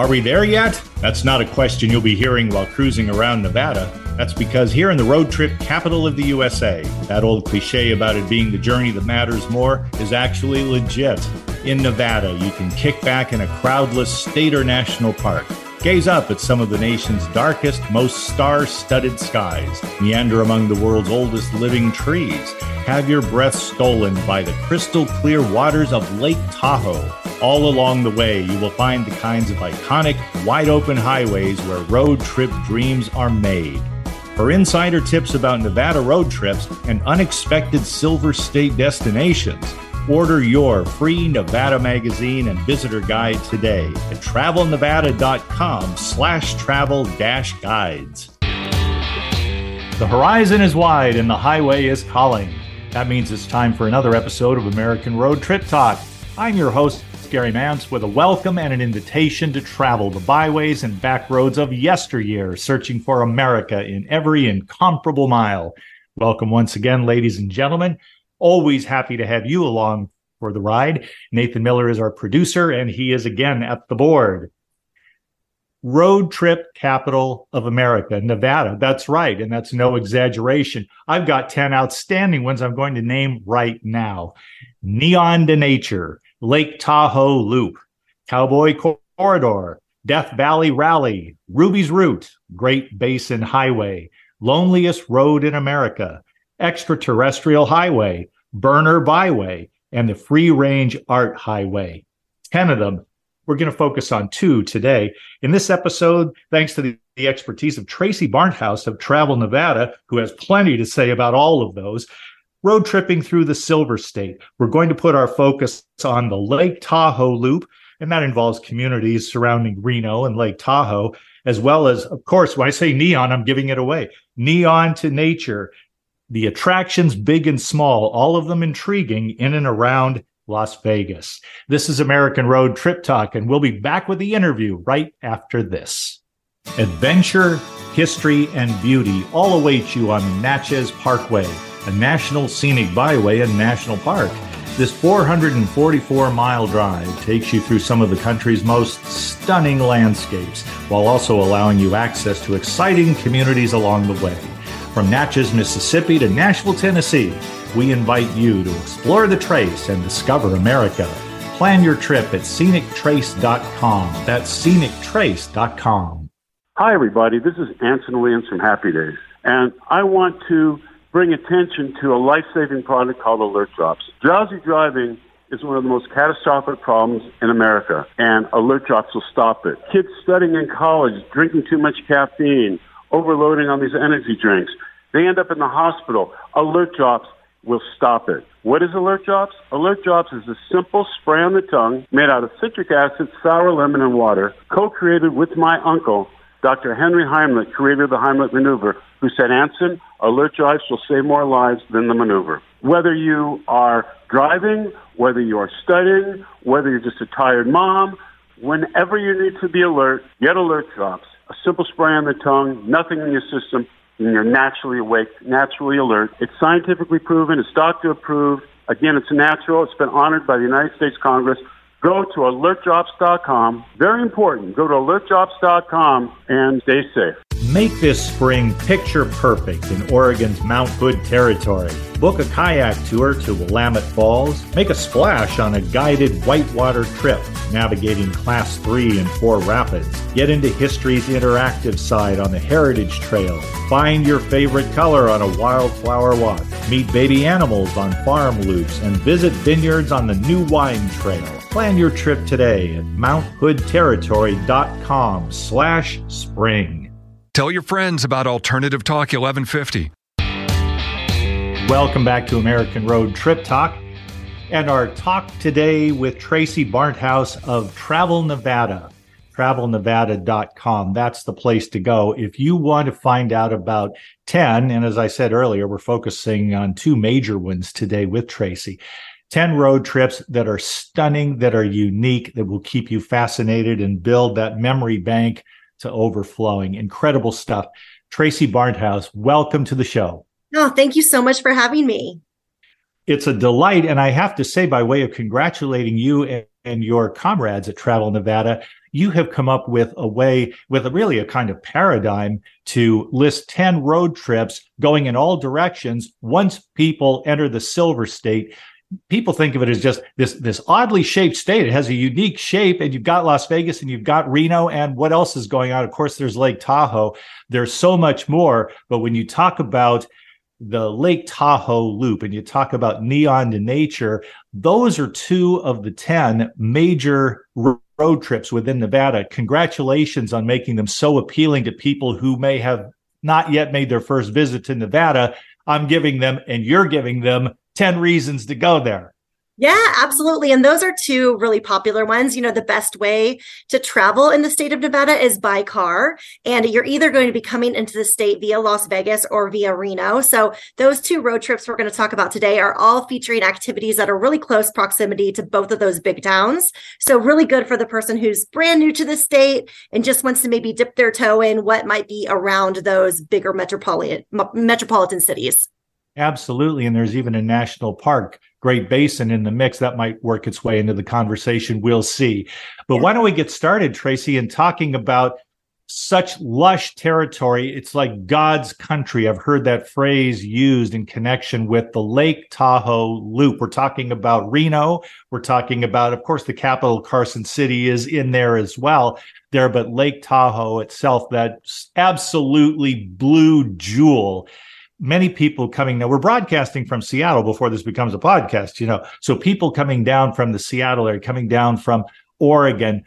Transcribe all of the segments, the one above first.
Are we there yet? That's not a question you'll be hearing while cruising around Nevada. That's because here in the road trip capital of the USA, that old cliche about it being the journey that matters more is actually legit. In Nevada, you can kick back in a crowdless state or national park. Gaze up at some of the nation's darkest, most star studded skies, meander among the world's oldest living trees, have your breath stolen by the crystal clear waters of Lake Tahoe all along the way, you will find the kinds of iconic, wide open highways where road trip dreams are made. For insider tips about Nevada road trips and unexpected Silver State destinations, order your free Nevada magazine and visitor guide today at travelnevada.com slash travel dash guides. The horizon is wide and the highway is calling. That means it's time for another episode of American Road Trip Talk. I'm your host, Gary Mance with a welcome and an invitation to travel the byways and back roads of yesteryear, searching for America in every incomparable mile. Welcome once again, ladies and gentlemen. Always happy to have you along for the ride. Nathan Miller is our producer, and he is again at the board. Road trip capital of America, Nevada. That's right. And that's no exaggeration. I've got 10 outstanding ones I'm going to name right now. Neon to Nature, Lake Tahoe Loop, Cowboy Corridor, Death Valley Rally, Ruby's Route, Great Basin Highway, Loneliest Road in America, Extraterrestrial Highway, Burner Byway, and the Free Range Art Highway. 10 of them. We're going to focus on two today. In this episode, thanks to the, the expertise of Tracie Barnthouse of Travel Nevada, who has plenty to say about all of those, road tripping through the Silver State. We're going to put our focus on the Lake Tahoe Loop, and that involves communities surrounding Reno and Lake Tahoe, as well as, of course, when I say neon, I'm giving it away. Neon to nature, the attractions, big and small, all of them intriguing in and around Las Vegas. This is American Road Trip Talk, and we'll be back with the interview right after this. Adventure, history, and beauty all await you on the Natchez Parkway a national scenic byway and national park. This 444 mile drive takes you through some of the country's most stunning landscapes while also allowing you access to exciting communities along the way. From Natchez, Mississippi to Nashville, Tennessee, we invite you to explore the trace and discover America. Plan your trip at scenictrace.com. That's scenictrace.com. Hi, everybody. This is Anson Williams from Happy Days, and I want to bring attention to a life-saving product called Alert Drops. Drowsy driving is one of the most catastrophic problems in America, and Alert Drops will stop it. Kids studying in college, drinking too much caffeine, overloading on these energy drinks, they end up in the hospital. Alert Drops will stop it. What is Alert Drops? Alert Drops is a simple spray on the tongue made out of citric acid, sour lemon, and water, co-created with my uncle, Dr. Henry Heimlich, creator of the Heimlich maneuver, who said, Anson, alert drops will save more lives than the maneuver. Whether you are driving, whether you are studying, whether you're just a tired mom, whenever you need to be alert, get alert drops. A simple spray on the tongue, nothing in your system, and you're naturally awake, naturally alert. It's scientifically proven, it's doctor approved. Again, it's natural. It's been honored by the United States Congress. Go to alertdrops.com. Very important. Go to alertdrops.com and stay safe. Make this spring picture perfect in Oregon's Mount Hood territory. Book a kayak tour to Willamette Falls. Make a splash on a guided whitewater trip, navigating Class 3 and 4 rapids. Get into history's interactive side on the Heritage Trail. Find your favorite color on a wildflower walk. Meet baby animals on farm loops and visit vineyards on the New Wine Trail. Plan your trip today at mounthoodterritory.com slash spring. Tell your friends about Alternative Talk 1150. Welcome back to American Road Trip Talk. And our talk today with Tracie Barnthouse of Travel Nevada, travelnevada.com. That's the place to go. If you want to find out about 10, and as I said earlier, we're focusing on two major ones today with Tracie. 10 road trips that are stunning, that are unique, that will keep you fascinated and build that memory bank to overflowing. Incredible stuff. Tracie Barnthouse, welcome to the show. Oh, thank you so much for having me. It's a delight. And I have to say, by way of congratulating you and, and your comrades at Travel Nevada, you have come up with a way, with a really a kind of paradigm to list 10 road trips going in all directions once people enter the silver state people think of it as just this this oddly shaped state. It has a unique shape, and you've got Las Vegas and you've got Reno, and what else is going on? Of course, there's Lake Tahoe. There's so much more. But when you talk about the Lake Tahoe Loop and you talk about Neon to Nature, those are two of the 10 major road trips within Nevada. Congratulations on making them so appealing to people who may have not yet made their first visit to Nevada. I'm giving them, and you're giving them 10 reasons to go there. Yeah, absolutely. And those are two really popular ones. You know, the best way to travel in the state of Nevada is by car. And you're either going to be coming into the state via Las Vegas or via Reno. So those two road trips we're going to talk about today are all featuring activities that are really close proximity to both of those big towns. So really good for the person who's brand new to the state and just wants to maybe dip their toe in what might be around those bigger metropolitan metropolitan cities. Absolutely. And there's even a national park, Great Basin in the mix. That might work its way into the conversation. We'll see. But why don't we get started, Tracie, in talking about such lush territory? It's like God's country. I've heard that phrase used in connection with the Lake Tahoe Loop. We're talking about Reno. We're talking about, of course, the capital, Carson City, is in there as well. There, but Lake Tahoe itself, that absolutely blue jewel many people coming now we're broadcasting from seattle before this becomes a podcast you know. So people coming down from the seattle area coming down from oregon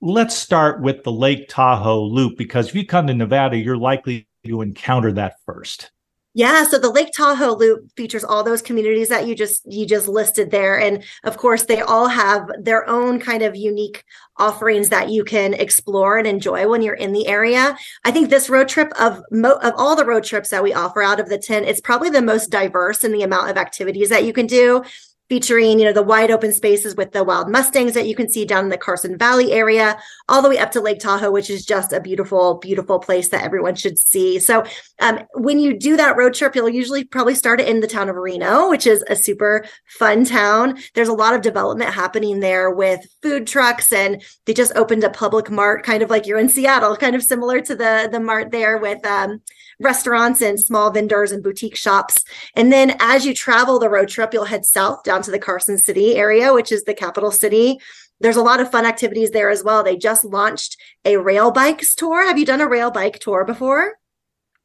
let's start with the lake tahoe loop because if you come to nevada you're likely to encounter that first yeah, so the Lake Tahoe Loop features all those communities that you just you just listed there and of course they all have their own kind of unique offerings that you can explore and enjoy when you're in the area. I think this road trip of mo- of all the road trips that we offer out of the 10, it's probably the most diverse in the amount of activities that you can do featuring, you know, the wide open spaces with the wild mustangs that you can see down in the Carson Valley area, all the way up to Lake Tahoe, which is just a beautiful, beautiful place that everyone should see. So, um, when you do that road trip, you'll usually probably start it in the town of Reno, which is a super fun town. There's a lot of development happening there with food trucks, and they just opened a public mart, kind of like you're in Seattle, kind of similar to the the mart there with um, restaurants and small vendors and boutique shops. And then as you travel the road trip, you'll head south down to the Carson City area, which is the capital city. There's a lot of fun activities there as well. They just launched a rail bikes tour. Have you done a rail bike tour before?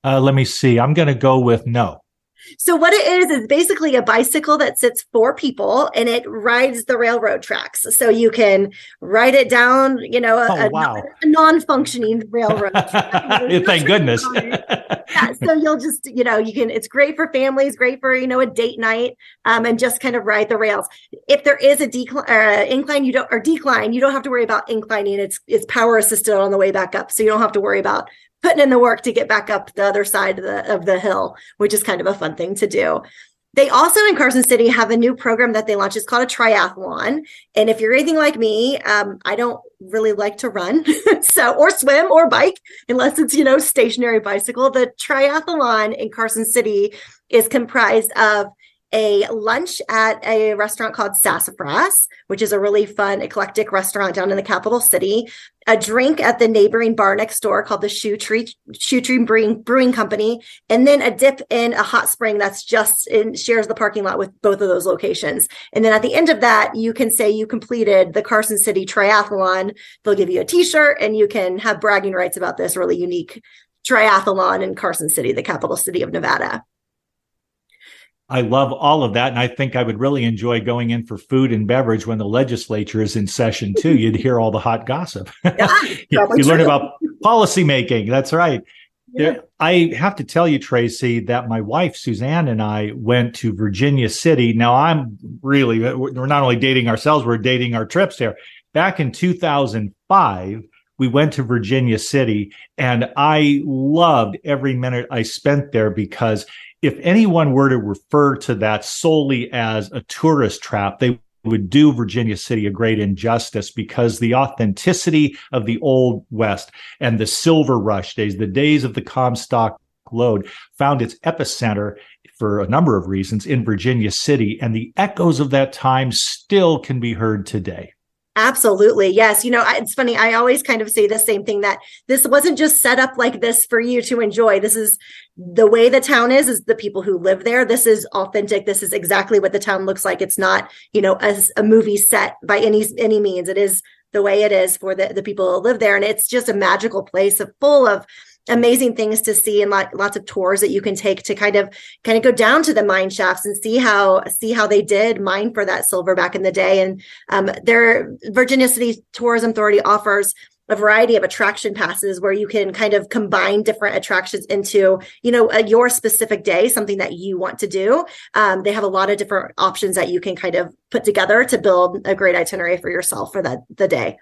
Uh, let me see. I'm going to go with no. So what it is is basically a bicycle that sits four people and it rides the railroad tracks. So you can ride it down, you know, a, oh, wow. a non-functioning railroad. Thank goodness. yeah, so you'll just, you know, you can. It's great for families, great for you know a date night, um, and just kind of ride the rails. If there is a decline, uh, incline, you don't or decline, you don't have to worry about inclining. It's it's power assisted on the way back up, so you don't have to worry about putting in the work to get back up the other side of the of the hill, which is kind of a fun thing to do. They also in Carson City have a new program that they launched. It's called a triathlon. And if you're anything like me, um, I don't really like to run, so or swim or bike unless it's you know stationary bicycle. The triathlon in Carson City is comprised of a lunch at a restaurant called Sassafras, which is a really fun, eclectic restaurant down in the capital city. A drink at the neighboring bar next door called the Shoe Tree Shoe Tree Brewing, Brewing Company, and then a dip in a hot spring that's just in shares the parking lot with both of those locations. And then at the end of that, you can say you completed the Carson City Triathlon. They'll give you a T-shirt, and you can have bragging rights about this really unique triathlon in Carson City, the capital city of Nevada. I love all of that. And I think I would really enjoy going in for food and beverage when the legislature is in session too. You'd hear all the hot gossip. Yeah, you, you learn about policy making. That's right. Yeah. I have to tell you, Tracie, that my wife, Suzanne, and I went to Virginia City. Now, I'm really, uh, we're not only dating ourselves, we're dating our trips there. Back in 2005, we went to Virginia City and I loved every minute I spent there because if anyone were to refer to that solely as a tourist trap, they would do Virginia City a great injustice because the authenticity of the Old West and the Silver Rush days, the days of the Comstock Lode, found its epicenter for a number of reasons in Virginia City. And the echoes of that time still can be heard today. Absolutely. Yes. You know, it's funny. I always kind of say the same thing that this wasn't just set up like this for you to enjoy. This is the way the town is, is the people who live there. This is authentic. This is exactly what the town looks like. It's not, you know, as a movie set by any, any means. It is the way it is for the, the people who live there. And it's just a magical place full of amazing things to see and like lots of tours that you can take to kind of kind of go down to the mine shafts and see how see how they did mine for that silver back in the day. And um, their virginia city tourism authority offers a variety of attraction passes where you can kind of combine different attractions into you know a, your specific day something that you want to do. Um, they have a lot of different options that you can kind of put together to build a great itinerary for yourself for that the day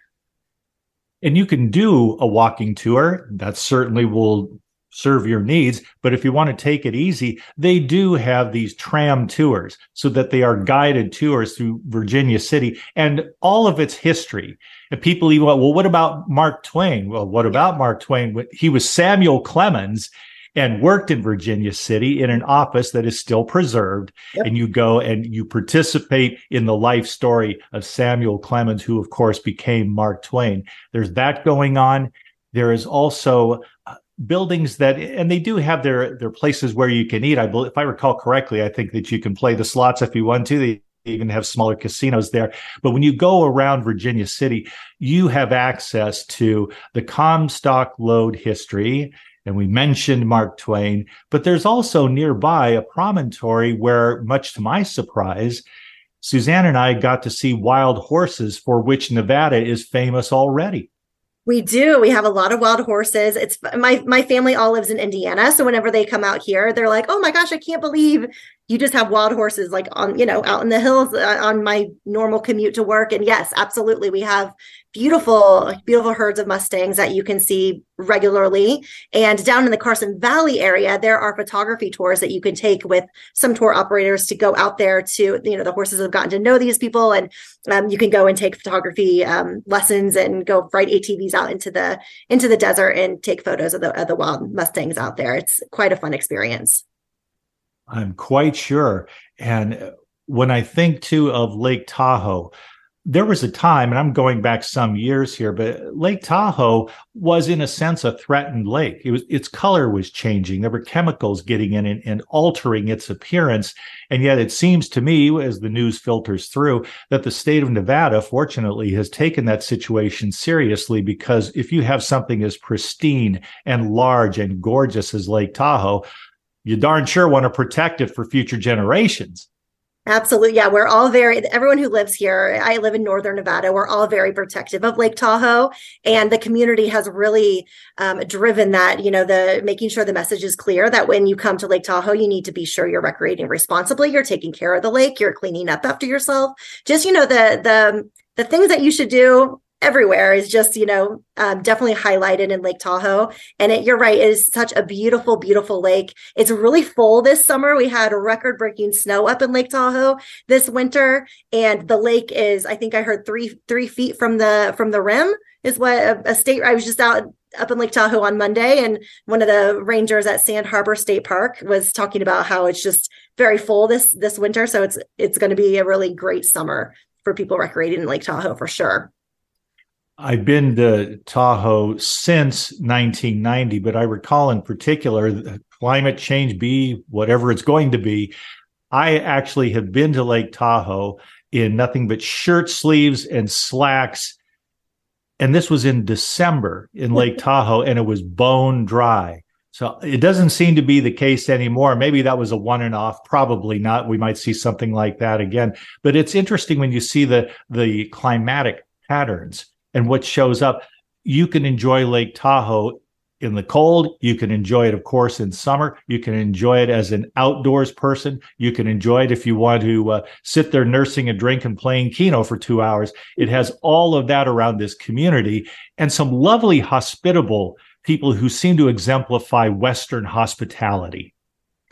and you can do a walking tour that certainly will serve your needs but if you want to take it easy they do have these tram tours so that they are guided tours through virginia city and all of its history. And people even well what about mark twain? Well what about mark twain? He was samuel clemens and worked in Virginia City in an office that is still preserved. Yep. And you go and you participate in the life story of Samuel Clemens, who, of course, became Mark Twain. There's that going on. There is also uh, buildings that and they do have their their places where you can eat i believe if i recall correctly i think that you can play the slots if you want to they even have smaller casinos there but when you go around virginia city you have access to the comstock lode history and we mentioned Mark Twain, but there's also nearby a promontory where, much to my surprise, Suzanne and I got to see wild horses for which Nevada is famous already. We do. We have a lot of wild horses. It's my my family all lives in Indiana, so whenever they come out here, they're like, "Oh my gosh, I can't believe you just have wild horses like on you know out in the hills uh, on my normal commute to work." And yes, absolutely, we have beautiful, beautiful herds of Mustangs that you can see regularly. And down in the Carson Valley area, there are photography tours that you can take with some tour operators to go out there to, you know, the horses have gotten to know these people and um, you can go and take photography um, lessons and go ride ATVs out into the, into the desert and take photos of the, of the wild Mustangs out there. It's quite a fun experience. I'm quite sure. And when I think too of Lake Tahoe, there was a time, and I'm going back some years here, but Lake Tahoe was in a sense a threatened lake. It was its color was changing. There were chemicals getting in and, and, altering its appearance. And yet it seems to me, as the news filters through, that the state of Nevada, fortunately, has taken that situation seriously because if you have something as pristine and large and gorgeous as Lake Tahoe, you darn sure want to protect it for future generations. Absolutely. Yeah. We're all very, everyone who lives here, I live in Northern Nevada, we're all very protective of Lake Tahoe. And the community has really um, driven that, you know, the making sure the message is clear that when you come to Lake Tahoe, you need to be sure you're recreating responsibly, you're taking care of the lake, you're cleaning up after yourself. Just, you know, the, the, the things that you should do everywhere is just you know um, definitely highlighted in lake tahoe. And it, you're right it is such a beautiful beautiful lake. It's really full this summer. We had record breaking snow up in lake tahoe this winter. And the lake is i think i heard three three feet from the from the rim is what a, a state i was just out up in lake tahoe on monday. And one of the rangers at sand harbor state park was talking about how it's just very full this this winter. So it's it's going to be a really great summer for people recreating in lake tahoe for sure I've been to Tahoe since 1990, but I recall in particular, climate change be whatever it's going to be. I actually have been to Lake Tahoe in nothing but shirt sleeves and slacks. And this was in December in Lake Tahoe, and it was bone dry. So it doesn't seem to be the case anymore. Maybe that was a one and off. Probably not. We might see something like that again. But it's interesting when you see the the climatic patterns and what shows up. You can enjoy Lake Tahoe in the cold. You can enjoy it, of course, in summer. You can enjoy it as an outdoors person. You can enjoy it if you want to uh, sit there nursing a drink and playing Keno for two hours. It has all of that around this community and some lovely, hospitable people who seem to exemplify Western hospitality.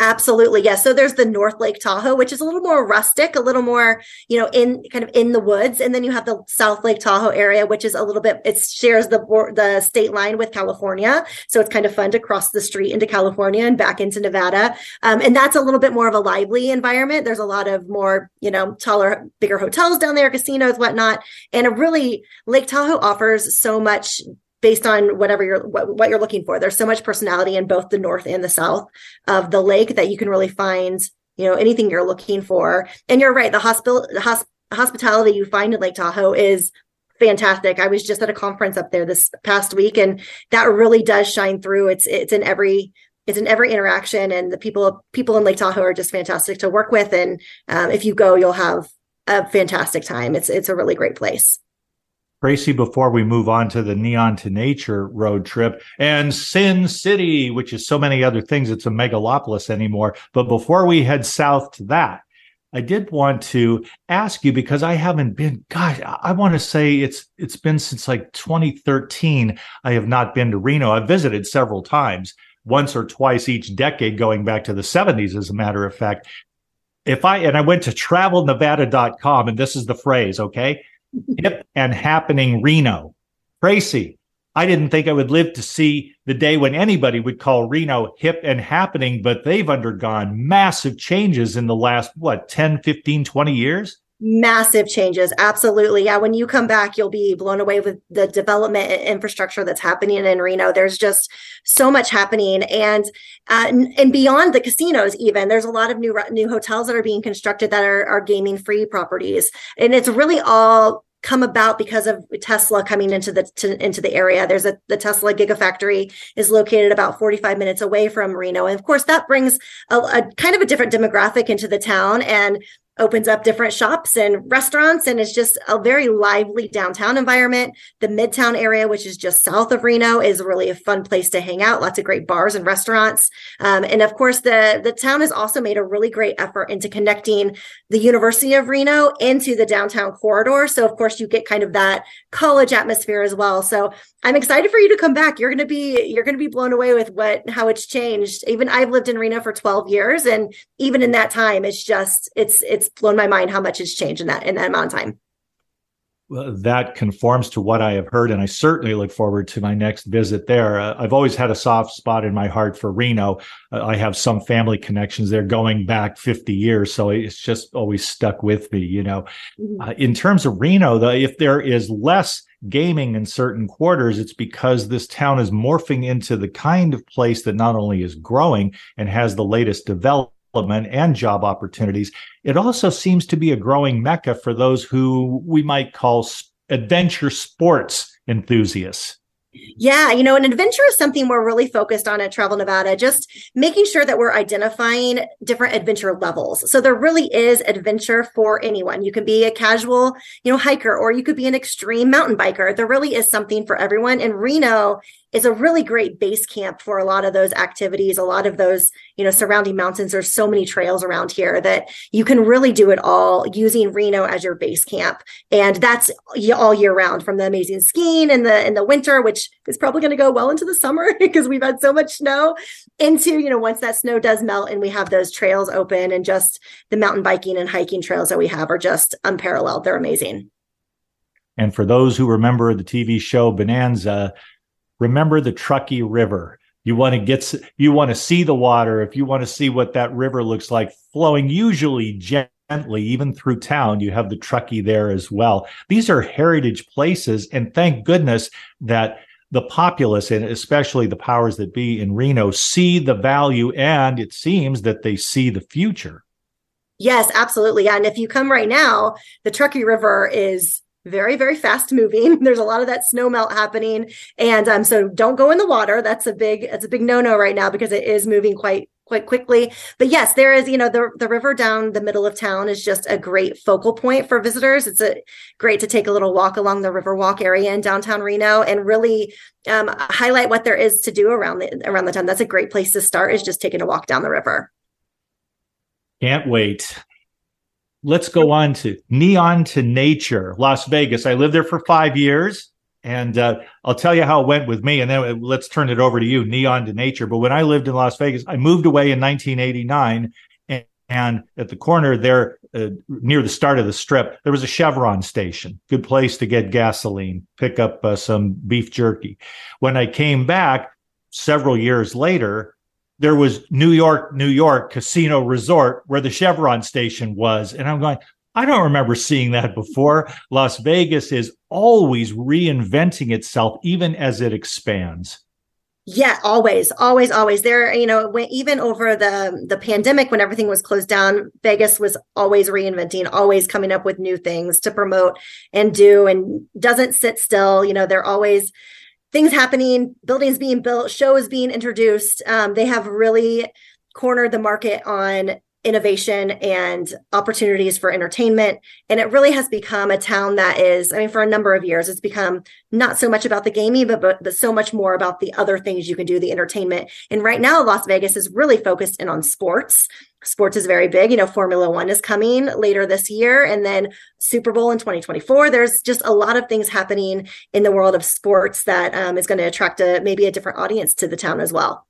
Absolutely. Yes. So there's the North Lake Tahoe, which is a little more rustic, a little more, you know, in kind of in the woods. And then you have the South Lake Tahoe area, which is a little bit, it shares the, the state line with California. So it's kind of fun to cross the street into California and back into Nevada. Um, and that's a little bit more of a lively environment. There's a lot of more, you know, taller, bigger hotels down there, casinos, whatnot. And a really, Lake Tahoe offers so much based on whatever you're what, what, you're looking for. There's so much personality in both the north and the south of the lake that you can really find, you know, anything you're looking for. And you're right, the hospital hosp- hospitality you find in Lake Tahoe is fantastic. I was just at a conference up there this past week and that really does shine through. It's it's in every it's in every interaction and the people people in Lake Tahoe are just fantastic to work with and um, if you go you'll have a fantastic time. It's it's a really great place. Tracie, before we move on to the Neon to Nature road trip and Sin City, which is so many other things, it's a megalopolis anymore. But before we head south to that, I did want to ask you because I haven't been, gosh, I want to say it's it's been since like 2013. I have not been to Reno. I've visited several times, once or twice each decade, going back to the 70s, as a matter of fact. If I and I went to travelnevada.com, and this is the phrase, okay? Hip and happening Reno. Tracie, I didn't think I would live to see the day when anybody would call Reno hip and happening, but they've undergone massive changes in the last, what, 10, 15, 20 years? Massive changes. Absolutely. Yeah. When you come back, you'll be blown away with the development infrastructure that's happening in Reno. There's just so much happening. And, uh, and beyond the casinos, even there's a lot of new, new hotels that are being constructed that are, are gaming free properties. And it's really all come about because of Tesla coming into the to, into the area. There's a the Tesla Gigafactory is located about 45 minutes away from Reno, and of course that brings a, a kind of a different demographic into the town. And opens up different shops and restaurants and it's just a very lively downtown environment. The midtown area which is just south of reno is really a fun place to hang out. Lots of great bars and restaurants. Um, and of course the the town has also made a really great effort into connecting the university of reno into the downtown corridor. So of course you get kind of that college atmosphere as well. So i'm excited for you to come back. You're going to be you're going to be blown away with what how it's changed. Even i've lived in reno for 12 years and even in that time it's just it's it's blown my mind how much has changed in that in that amount of time. Well, that conforms to what I have heard, and I certainly look forward to my next visit there. Uh, I've always had a soft spot in my heart for Reno. Uh, I have some family connections there going back 50 years, so it's just always stuck with me. You know, mm-hmm. uh, in terms of Reno, though, if there is less gaming in certain quarters, it's because this town is morphing into the kind of place that not only is growing and has the latest development development and job opportunities. It also seems to be a growing mecca for those who we might call adventure sports enthusiasts. Yeah, you know, an adventure is something we're really focused on at Travel Nevada, just making sure that we're identifying different adventure levels. So there really is adventure for anyone. You can be a casual, you know, hiker, or you could be an extreme mountain biker. There really is something for everyone. And Reno is a really great base camp for a lot of those activities a lot of those you know surrounding mountains. There's so many trails around here that you can really do it all using reno as your base camp. And that's all year round from the amazing skiing in the in the winter which is probably going to go well into the summer because we've had so much snow into you know once that snow does melt and we have those trails open and just the mountain biking and hiking trails that we have are just unparalleled. They're amazing. And for those who remember the TV show Bonanza, remember the Truckee River. You want to get, you want to see the water. If you want to see what that river looks like flowing, usually gently, even through town, you have the Truckee there as well. These are heritage places. And thank goodness that the populace and especially the powers that be in Reno see the value and it seems that they see the future. Yes, absolutely. And if you come right now, the Truckee River is very very fast moving. There's a lot of that snow melt happening. And um so don't go in the water. That's a big that's a big no no right now because it is moving quite quite quickly. But yes there is you know the the river down the middle of town is just a great focal point for visitors. It's a great to take a little walk along the river walk area in downtown reno and really um, highlight what there is to do around the around the town. That's a great place to start is just taking a walk down the river. Can't wait let's go on to Neon to Nature, Las Vegas. I lived there for five years. And uh, I'll tell you how it went with me, and then let's turn it over to you, Neon to Nature. But when I lived in Las Vegas, I moved away in 1989, and, and at the corner there, uh, near the start of the strip, there was a Chevron station. Good place to get gasoline, pick up uh, some beef jerky. When I came back several years later, there was New York, New York Casino Resort where the Chevron station was. And I'm going, I don't remember seeing that before. Las Vegas is always reinventing itself, even as it expands. Yeah, always, always, always. There, you know, when, even over the the pandemic, when everything was closed down, Vegas was always reinventing, always coming up with new things to promote and do, and doesn't sit still. You know, they're always things happening, buildings being built, shows being introduced. Um, they have really cornered the market on innovation and opportunities for entertainment. And it really has become a town that is, I mean, for a number of years, it's become not so much about the gaming, but, but, but so much more about the other things you can do, the entertainment. And right now, Las Vegas is really focused in on sports. Sports is very big. You know, Formula One is coming later this year, and then Super Bowl in 2024. There's just a lot of things happening in the world of sports that um, is going to attract a maybe a different audience to the town as well.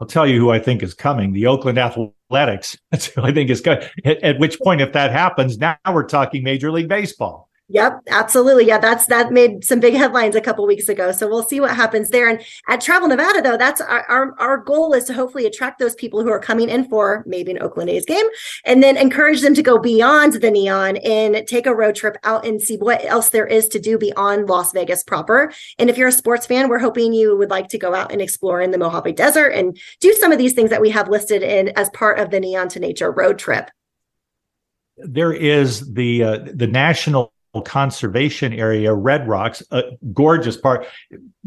I'll tell you who I think is coming: the Oakland Athletics. That's who I think is coming. At, at which point, if that happens, now we're talking Major League Baseball. Yep, absolutely. Yeah, that's that made some big headlines a couple weeks ago. So we'll see what happens there. And at Travel Nevada, though, that's our, our, our goal is to hopefully attract those people who are coming in for maybe an Oakland A's game, and then encourage them to go beyond the neon and take a road trip out and see what else there is to do beyond Las Vegas proper. And if you're a sports fan, we're hoping you would like to go out and explore in the Mojave Desert and do some of these things that we have listed in as part of the Neon to Nature road trip. There is the uh, the national conservation area, Red Rocks, a gorgeous part.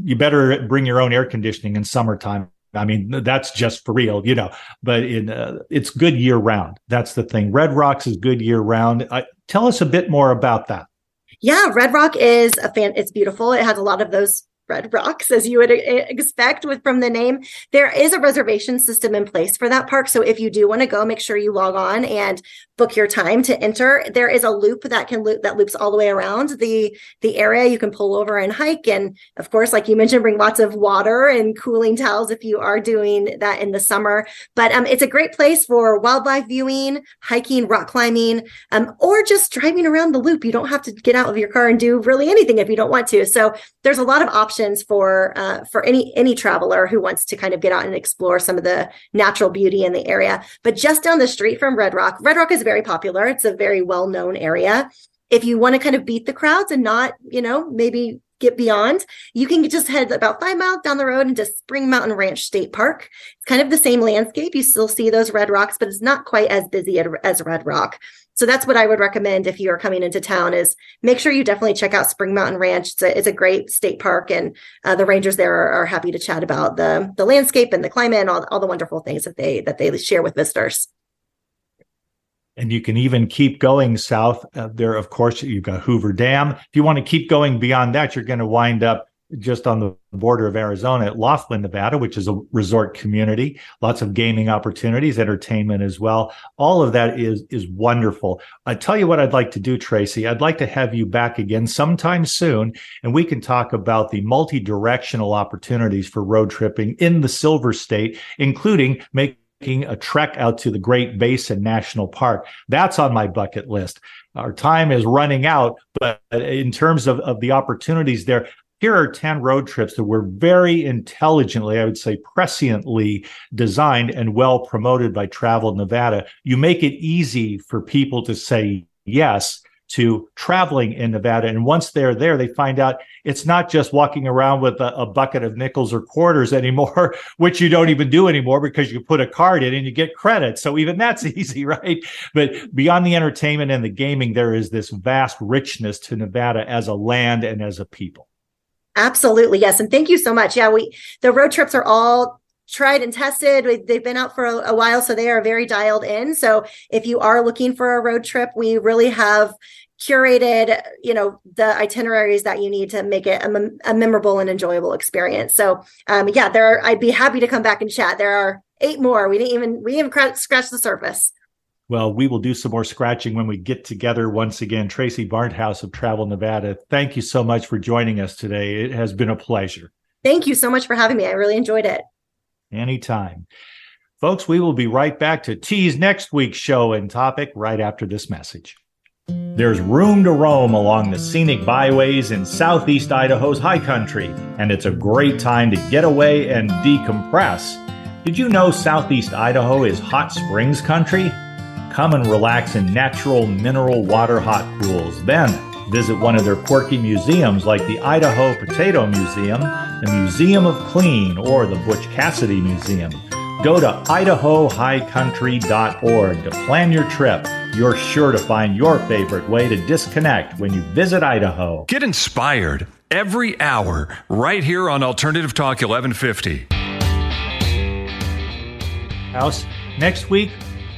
You better bring your own air conditioning in summertime. I mean, that's just for real, you know. But uh, it's good year round. That's the thing. Red Rocks is good year round. Uh, tell us a bit more about that. Yeah, Red Rock is a fan. It's beautiful. It has a lot of those red rocks as you would expect with from the name. There is a reservation system in place for that park. So if you do want to go make sure you log on and book your time to enter. There is a loop that can loop that loops all the way around the the area. You can pull over and hike. And of course like you mentioned bring lots of water and cooling towels if you are doing that in the summer. But um, it's a great place for wildlife viewing hiking rock climbing um, or just driving around the loop. You don't have to get out of your car and do really anything if you don't want to. So there's a lot of options for uh, for any any traveler who wants to kind of get out and explore some of the natural beauty in the area. But just down the street from Red Rock, Red Rock is very popular. It's a very well known area. If you want to kind of beat the crowds and not, you know, maybe get beyond, you can just head about five miles down the road into Spring Mountain Ranch State Park. It's kind of the same landscape. You still see those red rocks, but it's not quite as busy as Red Rock. So that's what I would recommend if you are coming into town is make sure you definitely check out Spring Mountain Ranch. It's a, it's a great state park and uh, the rangers there are, are, happy to chat about the, the landscape and the climate and all, all the wonderful things that they, that they share with visitors. And you can even keep going south. Uh, there, of course, you've got Hoover Dam. If you want to keep going beyond that, you're going to wind up just on the border of Arizona at Laughlin, Nevada, which is a resort community, lots of gaming opportunities, entertainment as well. All of that is is wonderful. I tell you what I'd like to do, Tracie. I'd like to have you back again sometime soon, and we can talk about the multi-directional opportunities for road tripping in the Silver State, including making a trek out to the Great Basin National Park. That's on my bucket list. Our time is running out, but in terms of, of the opportunities there, here are 10 road trips that were very intelligently, I would say presciently designed and well promoted by Travel Nevada. You make it easy for people to say yes to traveling in Nevada. And once they're there, they find out it's not just walking around with a, a, bucket of nickels or quarters anymore, which you don't even do anymore because you put a card in and you get credit. So even that's easy, right? But beyond the entertainment and the gaming, there is this vast richness to Nevada as a land and as a people. Absolutely. Yes. And thank you so much. Yeah, we, the road trips are all tried and tested. They've been out for a, a, while, so they are very dialed in. So if you are looking for a road trip, we really have curated, you know, the itineraries that you need to make it a, a memorable and enjoyable experience. So um, yeah, there are, I'd be happy to come back and chat. There are eight more. We didn't even, we didn't even scratch the surface. Well, we will do some more scratching when we get together once again. Tracie Barnthouse of Travel Nevada, thank you so much for joining us today. It has been a pleasure. Thank you so much for having me. I really enjoyed it. Anytime. Folks, we will be right back to tease next week's show and topic right after this message. There's room to roam along the scenic byways in southeast Idaho's high country, and it's a great time to get away and decompress. Did you know southeast Idaho is hot springs country? Come and relax in natural mineral water hot pools. Then visit one of their quirky museums like the Idaho Potato Museum, the Museum of Clean, or the Butch Cassidy Museum. Go to idahohighcountry.org to plan your trip. You're sure to find your favorite way to disconnect when you visit Idaho. Get inspired every hour right here on Alternative Talk 1150. House, next week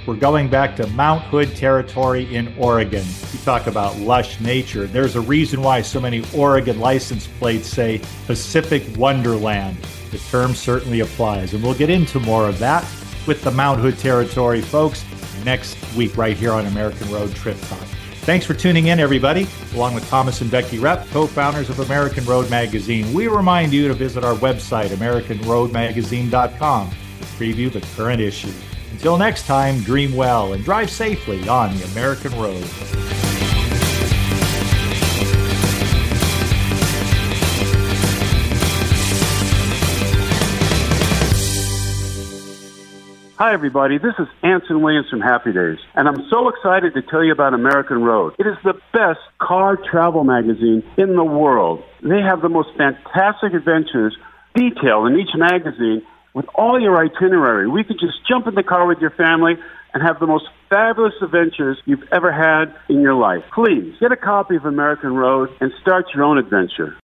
we're going back to Mount Hood territory in Oregon. You talk about lush nature. There's a reason why so many Oregon license plates say Pacific Wonderland. The term certainly applies, and we'll get into more of that with the Mount Hood territory folks next week right here on American Road Trip Talk. Thanks for tuning in, everybody. Along with Thomas and Becky Repp, co founders of American Road Magazine, we remind you to visit our website, AmericanRoadMagazine.com, to preview the current issue. Until next time, dream well and drive safely on the American road. Hi, everybody. This is Anson Williams from Happy Days, and I'm so excited to tell you about American Road. It is the best car travel magazine in the world. They have the most fantastic adventures detailed in each magazine with all your itinerary. We could just jump in the car with your family and have the most fabulous adventures you've ever had in your life. Please get a copy of American Road and start your own adventure.